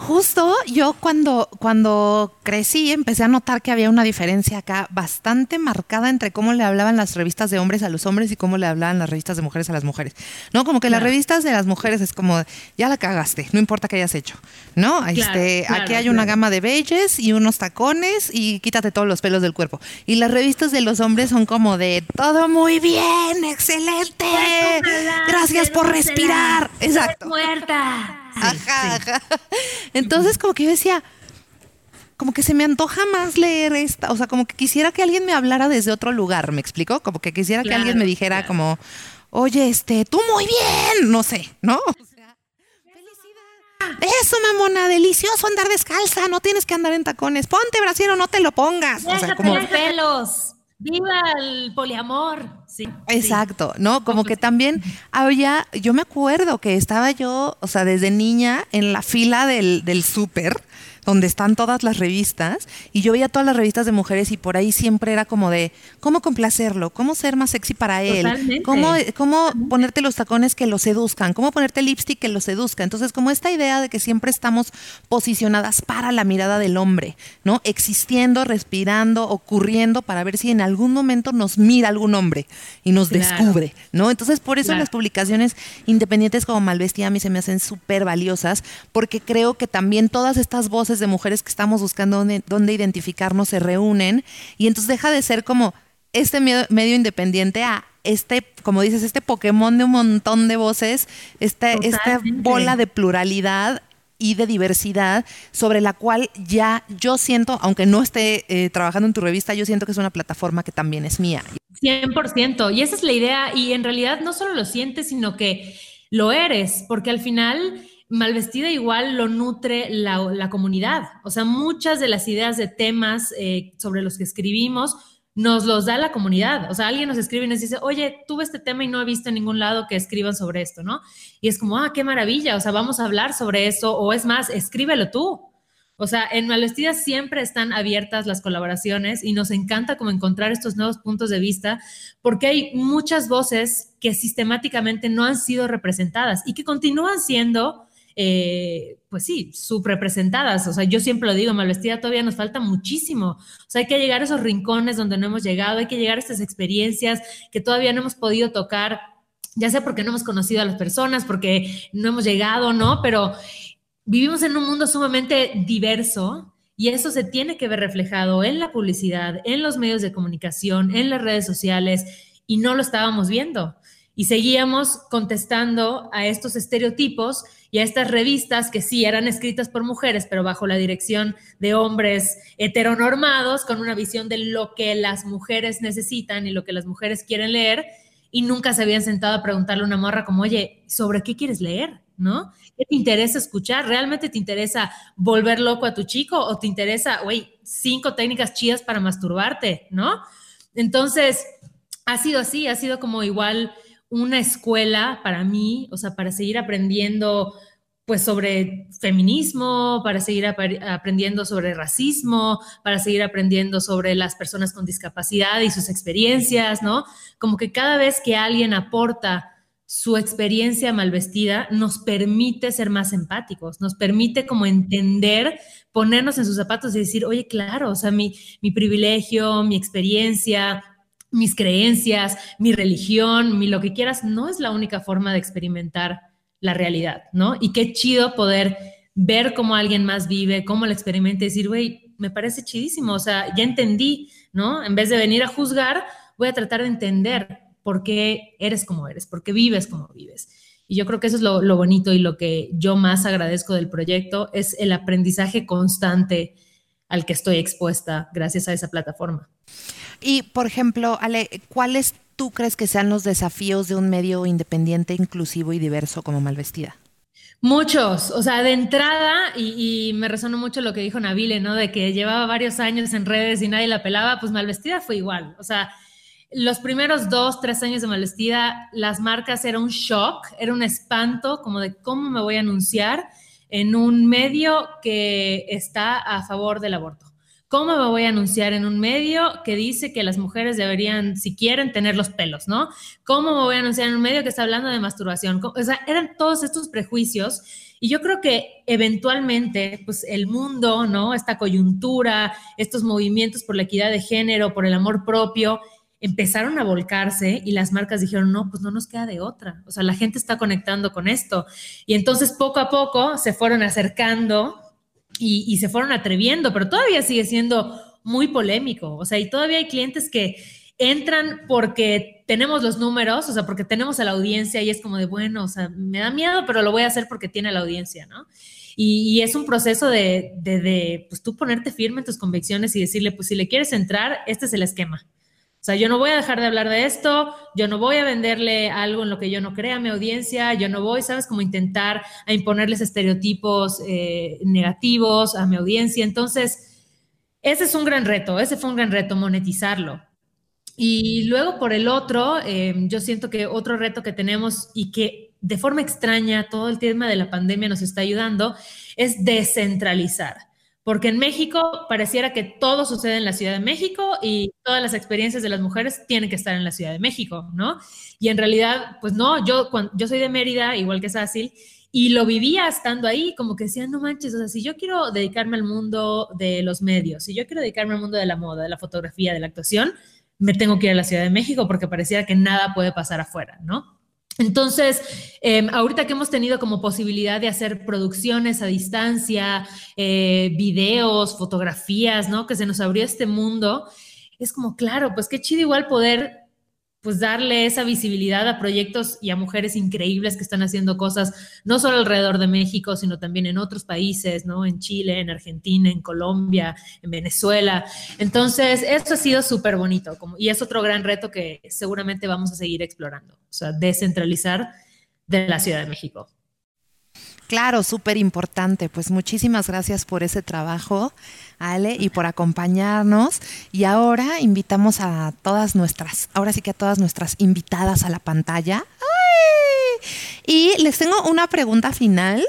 Justo yo cuando, cuando crecí empecé a notar que había una diferencia acá bastante marcada entre cómo le hablaban las revistas de hombres a los hombres y cómo le hablaban las revistas de mujeres a las mujeres. No, como que las revistas de las mujeres es como, ya la cagaste, no importa qué hayas hecho. ¿No? este, aquí hay una gama de beige y unos tacones y quítate todos los pelos del cuerpo. Y las revistas de los hombres son como de todo muy bien, excelente. Gracias por respirar. Exacto. Muerta. Ajá, ajá. Entonces, como que yo decía, como que se me antoja más leer esta, o sea, como que quisiera que alguien me hablara desde otro lugar, ¿me explico? Como que quisiera que alguien me dijera como, oye, este, tú muy bien, no sé, ¿no? Eso, mamona, delicioso andar descalza, no tienes que andar en tacones. Ponte brasiero, no te lo pongas. o sea, como... los pelos. Viva el poliamor. Sí, Exacto, ¿no? Como que también había, yo me acuerdo que estaba yo, o sea, desde niña en la fila del, del súper donde están todas las revistas, y yo veía todas las revistas de mujeres y por ahí siempre era como de cómo complacerlo, cómo ser más sexy para él, cómo, cómo ponerte los tacones que lo seduzcan, cómo ponerte lipstick que lo seduzca. Entonces, como esta idea de que siempre estamos posicionadas para la mirada del hombre, ¿no? Existiendo, respirando, ocurriendo para ver si en algún momento nos mira algún hombre y nos descubre, ¿no? Entonces, por eso las publicaciones independientes como Malvestida a mí se me hacen súper valiosas, porque creo que también todas estas voces de mujeres que estamos buscando dónde, identificarnos se reúnen y entonces deja de ser como este medio, independiente a este, como dices, este Pokémon de un montón de voces, esta, esta bola de pluralidad y de diversidad sobre la cual ya yo siento, aunque no esté eh, trabajando en tu revista, yo siento que es una plataforma que también es mía. 100%. Y esa es la idea. Y en realidad no solo lo sientes, sino que lo eres, porque al final Malvestida igual lo nutre la, comunidad. O sea, muchas de las ideas de temas eh, sobre los que escribimos nos los da la comunidad. O sea, alguien nos escribe y nos dice, oye, tuve este tema y no he visto en ningún lado que escriban sobre esto, ¿no? Y es como, ah, qué maravilla. O sea, vamos a hablar sobre eso. O es más, escríbelo tú. O sea, en Malvestida siempre están abiertas las colaboraciones y nos encanta como encontrar estos nuevos puntos de vista porque hay muchas voces que sistemáticamente no han sido representadas y que continúan siendo eh, pues sí, subrepresentadas. O sea, yo siempre lo digo, Malvestida todavía nos falta muchísimo. O sea, hay que llegar a esos rincones donde no hemos llegado, hay que llegar a estas experiencias que todavía no hemos podido tocar, ya sea porque no hemos conocido a las personas, porque no hemos llegado, ¿no? Pero vivimos en un mundo sumamente diverso. Y eso se tiene que ver reflejado en la publicidad, en los medios de comunicación, en las redes sociales, y no lo estábamos viendo. Y seguíamos contestando a estos estereotipos y a estas revistas que sí eran escritas por mujeres, pero bajo la dirección de hombres heteronormados, con una visión de lo que las mujeres necesitan y lo que las mujeres quieren leer, y nunca se habían sentado a preguntarle a una morra como, oye, ¿sobre qué quieres leer? ¿No? ¿Qué te interesa escuchar? ¿Realmente te interesa volver loco a tu chico o te interesa, güey, cinco técnicas chidas para masturbarte? ¿No? Entonces, ha sido así, ha sido como igual una escuela para mí, o sea, para seguir aprendiendo pues sobre feminismo, para seguir aprendiendo sobre racismo, para seguir aprendiendo sobre las personas con discapacidad y sus experiencias, ¿no? Como que cada vez que alguien aporta su experiencia mal vestida, nos permite ser más empáticos, nos permite como entender, ponernos en sus zapatos y decir, oye, claro, o sea, mi, mi privilegio, mi experiencia, mis creencias, mi religión, mi lo que quieras, no es la única forma de experimentar la realidad, ¿no? Y qué chido poder ver cómo alguien más vive, cómo la experimenta y decir, güey, me parece chidísimo, o sea, ya entendí, ¿no? En vez de venir a juzgar, voy a tratar de entender por qué eres como eres, por qué vives como vives. Y yo creo que eso es lo, lo bonito y lo que yo más agradezco del proyecto, es el aprendizaje constante al que estoy expuesta gracias a esa plataforma. Y, por ejemplo, Ale, ¿cuáles tú crees que sean los desafíos de un medio independiente, inclusivo y diverso como Malvestida? Muchos, o sea, de entrada, y, me resonó mucho lo que dijo Nabile, ¿no? De que llevaba varios años en redes y nadie la pelaba, pues Malvestida fue igual. O sea, los primeros dos, tres años de Malvestida, las marcas era un shock, era un espanto, como de cómo me voy a anunciar en un medio que está a favor del aborto ¿Cómo me voy a anunciar en un medio que dice que las mujeres deberían, si quieren, tener los pelos, ¿no? ¿Cómo me voy a anunciar en un medio que está hablando de masturbación? O sea, eran todos estos prejuicios y yo creo que eventualmente, pues el mundo, ¿no? Esta coyuntura, estos movimientos por la equidad de género, por el amor propio, empezaron a volcarse y las marcas dijeron, no, pues no nos queda de otra. O sea, la gente está conectando con esto. Y entonces poco a poco se fueron acercando y, se fueron atreviendo, pero todavía sigue siendo muy polémico. O sea, y todavía hay clientes que entran porque tenemos los números, o sea, porque tenemos a la audiencia y es como de, bueno, o sea, me da miedo, pero lo voy a hacer porque tiene la audiencia, ¿no? Y, es un proceso de, de, de, pues tú ponerte firme en tus convicciones y decirle, pues si le quieres entrar, este es el esquema. O sea, yo no voy a dejar de hablar de esto, yo no voy a venderle algo en lo que yo no crea a mi audiencia, yo no voy, ¿sabes? Como intentar a imponerles estereotipos eh, negativos a mi audiencia. Entonces, ese es un gran reto, ese fue un gran reto, monetizarlo. Y luego por el otro, eh, yo siento que otro reto que tenemos y que de forma extraña todo el tema de la pandemia nos está ayudando es descentralizar porque en México pareciera que todo sucede en la Ciudad de México y todas las experiencias de las mujeres tienen que estar en la Ciudad de México, ¿no? Y en realidad, pues no, yo, cuando, soy de Mérida, igual que Sácil, y lo vivía estando ahí, como que decía, no manches, o sea, si yo quiero dedicarme al mundo de los medios, si yo quiero dedicarme al mundo de la moda, de la fotografía, de la actuación, me tengo que ir a la Ciudad de México porque pareciera que nada puede pasar afuera, ¿no? Entonces, em, ahorita que hemos tenido como posibilidad de hacer producciones a distancia, eh, videos, fotografías, ¿no? Que se nos abrió este mundo, es como, claro, pues qué chido igual poder pues darle esa visibilidad a proyectos y a mujeres increíbles que están haciendo cosas no solo alrededor de México, sino también en otros países, ¿no? En Chile, en Argentina, en Colombia, en Venezuela. Entonces, eso ha sido súper bonito como, y es otro gran reto que seguramente vamos a seguir explorando, o sea, descentralizar de la Ciudad de México. Claro, súper importante. Pues muchísimas gracias por ese trabajo, Ale, y por acompañarnos. Y ahora invitamos a todas nuestras, ahora sí que a todas nuestras invitadas a la pantalla. Y les tengo una pregunta final.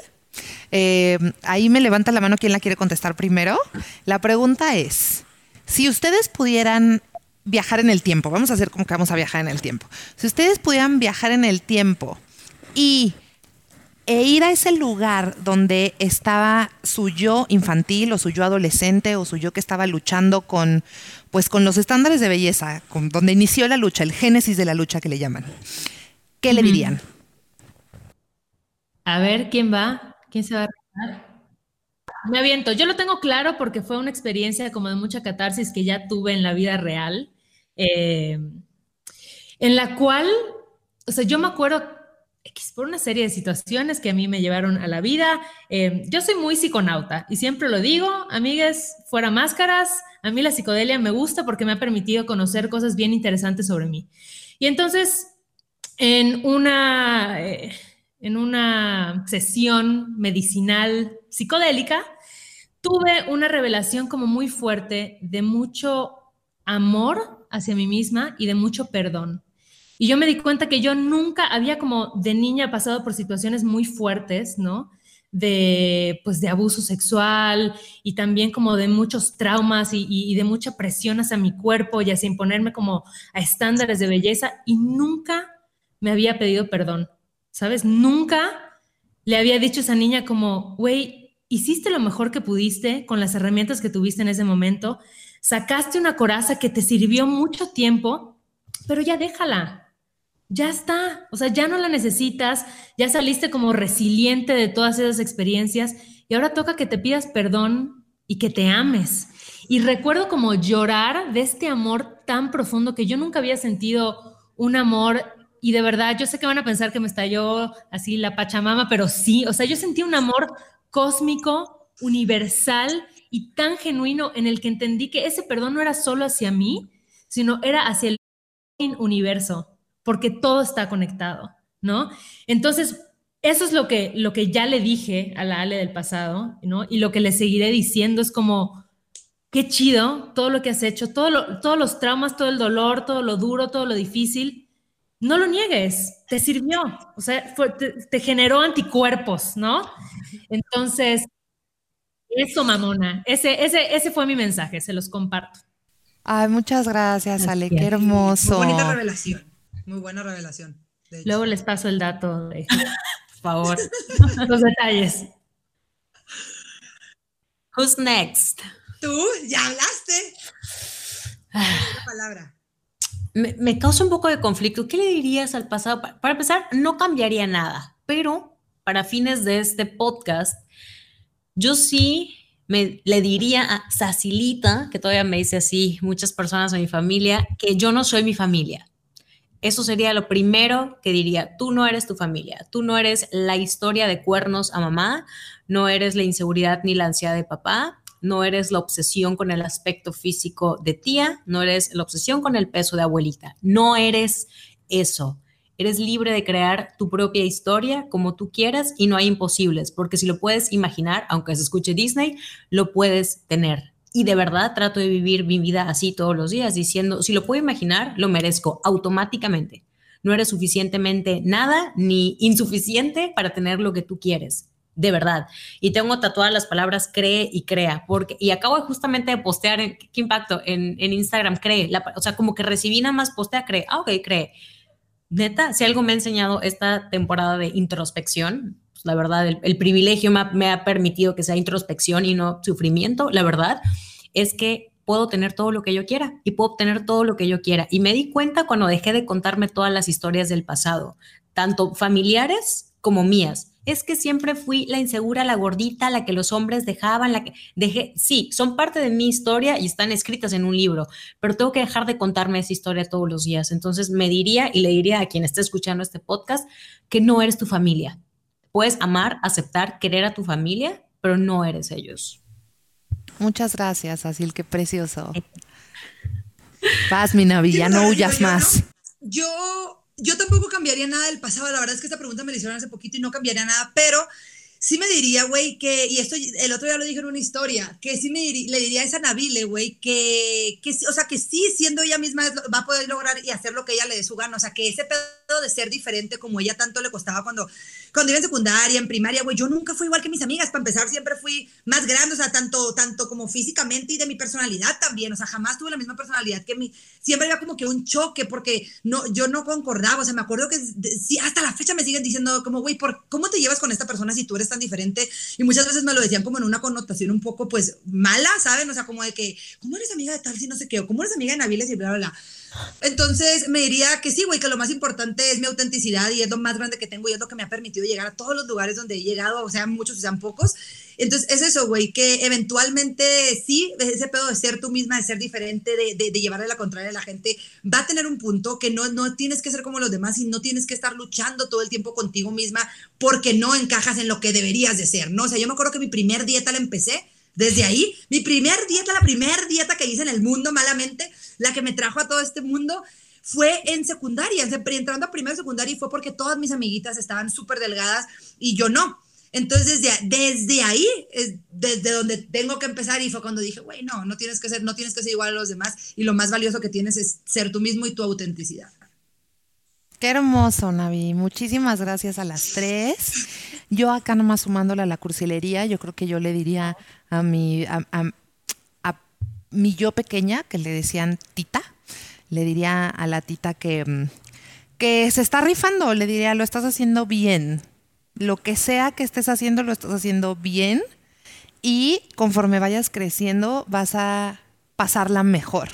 Eh, ahí me levanta la mano quien la quiere contestar primero. La pregunta es, si ustedes pudieran viajar en el tiempo, vamos a hacer como que vamos a viajar en el tiempo. Si ustedes pudieran viajar en el tiempo y e ir a ese lugar donde estaba su yo infantil o su yo adolescente o su yo que estaba luchando con pues con los estándares de belleza, con donde inició la lucha, el génesis de la lucha que le llaman. ¿Qué le dirían? A ver, ¿quién va? ¿Quién se va a Me aviento. Yo lo tengo claro porque fue una experiencia como de mucha catarsis que ya tuve en la vida real, eh, en la cual, o sea, yo me acuerdo por una serie de situaciones que a mí me llevaron a la vida. Eh, yo soy muy psiconauta y siempre lo digo, amigas, fuera máscaras, a mí la psicodelia me gusta porque me ha permitido conocer cosas bien interesantes sobre mí. Y entonces, en una, eh, en una sesión medicinal psicodélica, tuve una revelación como muy fuerte de mucho amor hacia mí misma y de mucho perdón. Y yo me di cuenta que yo nunca había como de niña pasado por situaciones muy fuertes, ¿no? De, pues, de abuso sexual y también como de muchos traumas y, de mucha presión hacia mi cuerpo y hacia imponerme como a estándares de belleza y nunca me había pedido perdón, ¿sabes? Nunca le había dicho a esa niña como, güey, hiciste lo mejor que pudiste con las herramientas que tuviste en ese momento, sacaste una coraza que te sirvió mucho tiempo, pero ya déjala, ya está, o sea, ya no la necesitas, ya saliste como resiliente de todas esas experiencias y ahora toca que te pidas perdón y que te ames. Y recuerdo como llorar de este amor tan profundo que yo nunca había sentido un amor y de verdad yo sé que van a pensar que me estalló así la pachamama, pero sí, o sea, yo sentí un amor cósmico, universal y tan genuino en el que entendí que ese perdón no era solo hacia mí, sino era hacia el universo porque todo está conectado, ¿no? Entonces, eso es lo que, lo que ya le dije a la Ale del pasado, ¿no? Y lo que le seguiré diciendo es como, qué chido todo lo que has hecho, todo todos los traumas, todo el dolor, todo lo duro, todo lo difícil. No lo niegues, te sirvió, o sea, te, generó anticuerpos, ¿no? Entonces, Eso, mamona. Ese, ese, ese fue mi mensaje, se los comparto. Ay, muchas gracias, Ale, qué hermoso. Muy bonita revelación. Muy buena revelación. Luego les paso el dato, de, por favor, los detalles. Who's next? Tú, ya hablaste. Una palabra. Me, causa un poco de conflicto. ¿Qué le dirías al pasado? Para, empezar, no cambiaría nada, pero para fines de este podcast, yo sí me, le diría a Sacilita, que todavía me dice así muchas personas de mi familia, que yo no soy mi familia. Eso sería lo primero que diría. Tú no eres tu familia. Tú no eres la historia de cuernos a mamá. No eres la inseguridad ni la ansiedad de papá. No eres la obsesión con el aspecto físico de tía. No eres la obsesión con el peso de abuelita. No eres eso. Eres libre de crear tu propia historia como tú quieras y no hay imposibles, porque si lo puedes imaginar, aunque se escuche Disney, lo puedes tener y de verdad trato de vivir mi vida así todos los días, diciendo, si lo puedo imaginar, lo merezco automáticamente. No eres suficientemente nada ni insuficiente para tener lo que tú quieres. De verdad. Y tengo tatuadas las palabras cree y crea. Porque, y acabo justamente de postear, en, ¿qué impacto? En, Instagram, cree. o sea, como que recibí nada más postea, cree. Ah, ok, cree. Neta, si algo me ha enseñado esta temporada de introspección, pues, la verdad, el, privilegio me ha, permitido que sea introspección y no sufrimiento, la verdad, es que puedo tener todo lo que yo quiera y puedo obtener todo lo que yo quiera. Y me di cuenta cuando dejé de contarme todas las historias del pasado, tanto familiares como mías. Es que siempre fui la insegura, la gordita, la que los hombres dejaban, la que dejé, sí, son parte de mi historia y están escritas en un libro, pero tengo que dejar de contarme esa historia todos los días. Entonces me diría y le diría a quien esté escuchando este podcast que no eres tu familia, Puedes amar, aceptar, querer a tu familia, pero no eres ellos. Muchas gracias, Asil, qué precioso. Paz, mi Navi, no huyas más. Yo, yo tampoco cambiaría nada del pasado. La verdad es que esta pregunta me la hicieron hace poquito y no cambiaría nada, pero sí me diría, güey, que, y esto el otro día lo dije en una historia, que sí me le diría a esa Nabile, güey, que, que, o sea, que sí, siendo ella misma, va a poder lograr y hacer lo que ella le dé su gana. O sea, que ese pedo de ser diferente como ella tanto le costaba cuando, cuando iba en secundaria, en primaria, güey, yo nunca fui igual que mis amigas. Para empezar, siempre fui más grande, o sea, tanto, tanto como físicamente y de mi personalidad también. O sea, jamás tuve la misma personalidad que mi, siempre había como que un choque porque no, yo no concordaba. O sea, me acuerdo que sí, hasta la fecha me siguen diciendo como, güey, ¿por ¿cómo te llevas con esta persona si tú eres tan diferente y muchas veces me lo decían como en una connotación un poco pues mala, ¿saben? O sea, como de que, ¿cómo eres amiga de tal si no sé qué? O ¿cómo eres amiga de Naviles y bla, bla, bla? Entonces me diría que sí, güey, que lo más importante es mi autenticidad y es lo más grande que tengo y es lo que me ha permitido llegar a todos los lugares donde he llegado, o sea, muchos o sean pocos. Entonces es eso, güey, que eventualmente sí, ese pedo de ser tú misma, de ser diferente, de, de, de, llevarle la contraria a la gente, va a tener un punto que no, no tienes que ser como los demás y no tienes que estar luchando todo el tiempo contigo misma porque no encajas en lo que deberías de ser, ¿no? O sea, yo me acuerdo que mi primer dieta la empecé desde ahí, mi primer dieta, la primer dieta que hice en el mundo malamente, la que me trajo a todo este mundo, fue en secundaria, entrando a primera secundaria y fue porque todas mis amiguitas estaban súper delgadas y yo no. Entonces, desde, ahí es desde donde tengo que empezar y fue cuando dije, güey, no, no tienes que ser, no tienes que ser igual a los demás y lo más valioso que tienes es ser tú mismo y tu autenticidad. Qué hermoso, Navi. Muchísimas gracias a las tres. Yo acá nomás sumándole a la cursilería, yo creo que yo le diría a mi, mi yo pequeña, que le decían tita, le diría a la tita que, mm, que se está rifando, le diría, lo estás haciendo bien. Lo que sea que estés haciendo, lo estás haciendo bien. Y conforme vayas creciendo, vas a pasarla mejor.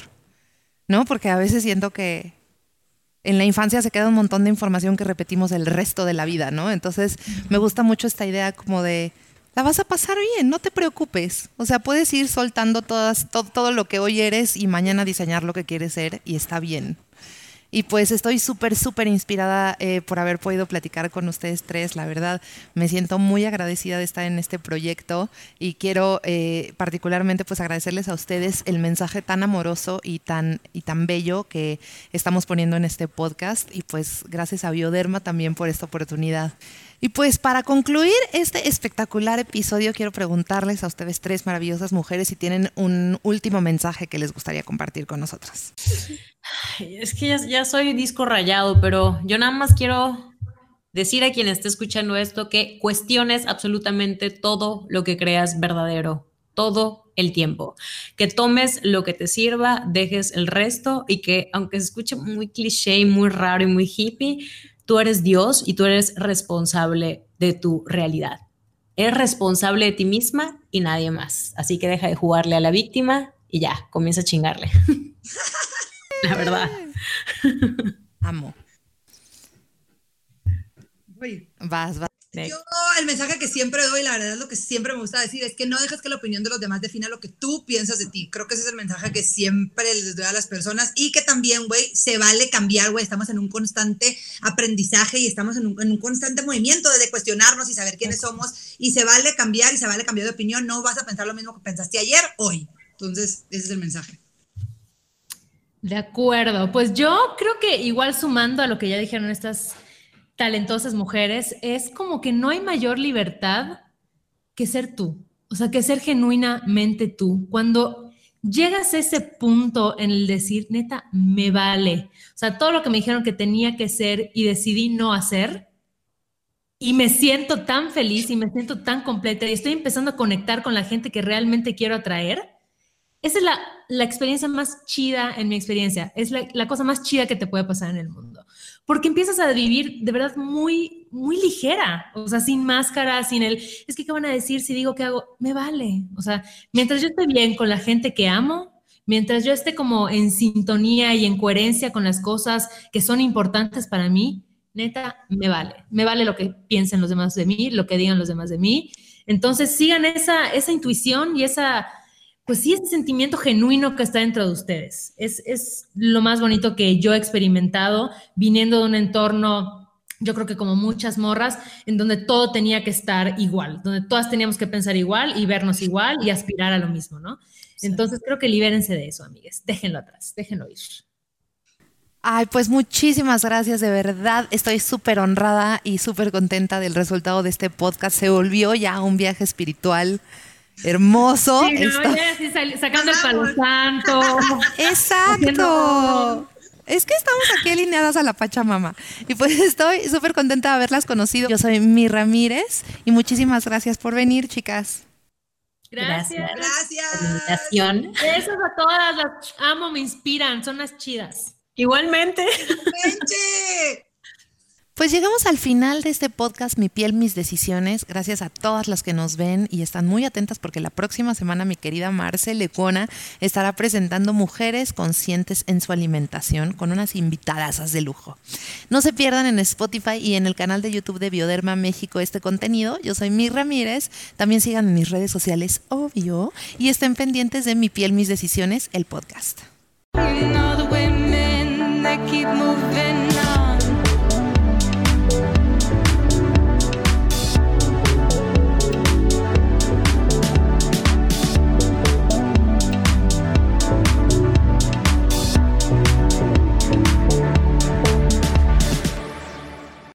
¿No? Porque a veces siento que en la infancia se queda un montón de información que repetimos el resto de la vida, ¿no? Entonces, me gusta mucho esta idea como de la vas a pasar bien, no te preocupes. O sea, puedes ir soltando todo lo que hoy eres y mañana diseñar lo que quieres ser y está bien. Y pues estoy súper, súper inspirada eh, por haber podido platicar con ustedes tres. La verdad, me siento muy agradecida de estar en este proyecto y quiero eh, particularmente pues agradecerles a ustedes el mensaje tan amoroso y tan, y tan bello que estamos poniendo en este podcast. Y pues gracias a Bioderma también por esta oportunidad. Y pues para concluir este espectacular episodio, quiero preguntarles a ustedes tres maravillosas mujeres si tienen un último mensaje que les gustaría compartir con nosotras. Es que ya, soy disco rayado, pero yo nada más quiero decir a quien esté escuchando esto que cuestiones absolutamente todo lo que creas verdadero, todo el tiempo. Que tomes lo que te sirva, dejes el resto y que aunque se escuche muy cliché, muy raro y muy hippie, tú eres Dios y tú eres responsable de tu realidad. Eres responsable de ti misma y nadie más. Así que deja de jugarle a la víctima y ya, comienza a chingarle. la verdad. Amo. Vas, vas. Yo el mensaje que siempre doy, la verdad lo que siempre me gusta decir es que no dejes que la opinión de los demás defina lo que tú piensas de ti. Creo que ese es el mensaje que siempre les doy a las personas y que también, güey, se vale cambiar, güey. Estamos en un constante aprendizaje y estamos en un, en un, constante movimiento de cuestionarnos y saber quiénes somos y se vale cambiar y se vale cambiar de opinión. No vas a pensar lo mismo que pensaste ayer, hoy. Entonces, ese es el mensaje. De acuerdo, pues yo creo que igual sumando a lo que ya dijeron estas talentosas mujeres, es como que no hay mayor libertad que ser tú, o sea, que ser genuinamente tú. Cuando llegas a ese punto en el decir, neta, me vale, o sea, todo lo que me dijeron que tenía que ser y decidí no hacer, y me siento tan feliz y me siento tan completa y estoy empezando a conectar con la gente que realmente quiero atraer, esa es la, la experiencia más chida en mi experiencia, es la, la cosa más chida que te puede pasar en el mundo porque empiezas a vivir de verdad muy, muy ligera, o sea, sin máscara, sin el, es que, ¿qué van a decir si digo que hago? Me vale, o sea, mientras yo esté bien con la gente que amo, mientras yo esté como en sintonía y en coherencia con las cosas que son importantes para mí, neta, me vale, me vale lo que piensen los demás de mí, lo que digan los demás de mí. Entonces sigan esa, esa intuición y esa, pues sí, ese sentimiento genuino que está dentro de ustedes. Es, es lo más bonito que yo he experimentado viniendo de un entorno, yo creo que como muchas morras, en donde todo tenía que estar igual, donde todas teníamos que pensar igual y vernos igual y aspirar a lo mismo, ¿no? Entonces creo que libérense de eso, amigues. Déjenlo atrás, déjenlo ir. Ay, pues muchísimas gracias, de verdad. Estoy súper honrada y súper contenta del resultado de este podcast. Se volvió ya un viaje espiritual hermoso. Sí, no, sacando el palo santo. Exacto. Es que estamos aquí alineadas a la Pachamama. Y pues estoy súper contenta de haberlas conocido. Yo soy Mi Ramírez y muchísimas gracias por venir, chicas. Gracias. Gracias. Besos a todas, las amo, me inspiran, son las chidas. Igualmente. Igualmente. Pues llegamos al final de este podcast Mi piel, mis decisiones. Gracias a todas las que nos ven y están muy atentas porque la próxima semana mi querida Marce Lecona estará presentando mujeres conscientes en su alimentación con unas invitadas de lujo. No se pierdan en Spotify y en el canal de YouTube de Bioderma México este contenido. Yo soy Mi Ramírez. También sigan en mis redes sociales, obvio, y estén pendientes de Mi piel, mis decisiones, el podcast.